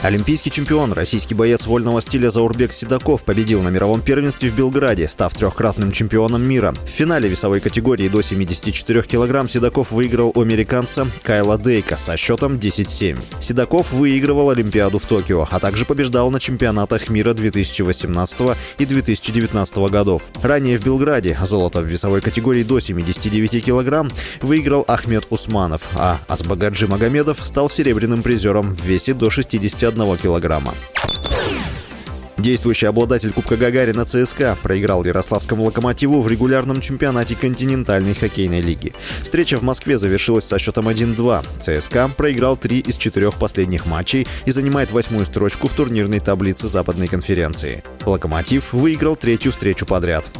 Олимпийский чемпион, российский боец вольного стиля Заурбек Седоков победил на мировом первенстве в Белграде, став трехкратным чемпионом мира. В финале весовой категории до 74 килограмм Седоков выиграл у американца Кайла Дейка со счетом 10-7. Седоков выигрывал Олимпиаду в Токио, а также побеждал на чемпионатах мира 2018 и 2019 годов. Ранее в Белграде золото в весовой категории до 79 килограмм выиграл Ахмед Усманов, а Асбагаджи Магомедов стал серебряным призером в весе до 60 1 килограмма. Действующий обладатель Кубка Гагарина ЦСКА проиграл Ярославскому «Локомотиву» в регулярном чемпионате континентальной хоккейной лиги. Встреча в Москве завершилась со счетом 1-2. ЦСКА проиграл три из четырех последних матчей и занимает восьмую строчку в турнирной таблице Западной конференции. «Локомотив» выиграл третью встречу подряд.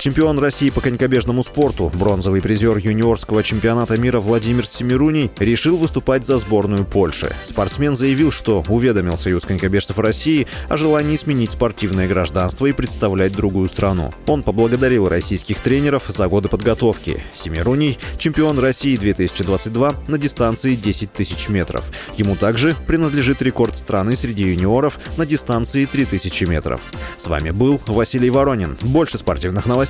Чемпион России по конькобежному спорту, бронзовый призер юниорского чемпионата мира Владимир Семируний решил выступать за сборную Польши. Спортсмен заявил, что уведомил Союз конькобежцев России о желании сменить спортивное гражданство и представлять другую страну. Он поблагодарил российских тренеров за годы подготовки. Семируний – чемпион России 2022 на дистанции 10 тысяч метров. Ему также принадлежит рекорд страны среди юниоров на дистанции 3000 метров. С вами был Василий Воронин. Больше спортивных новостей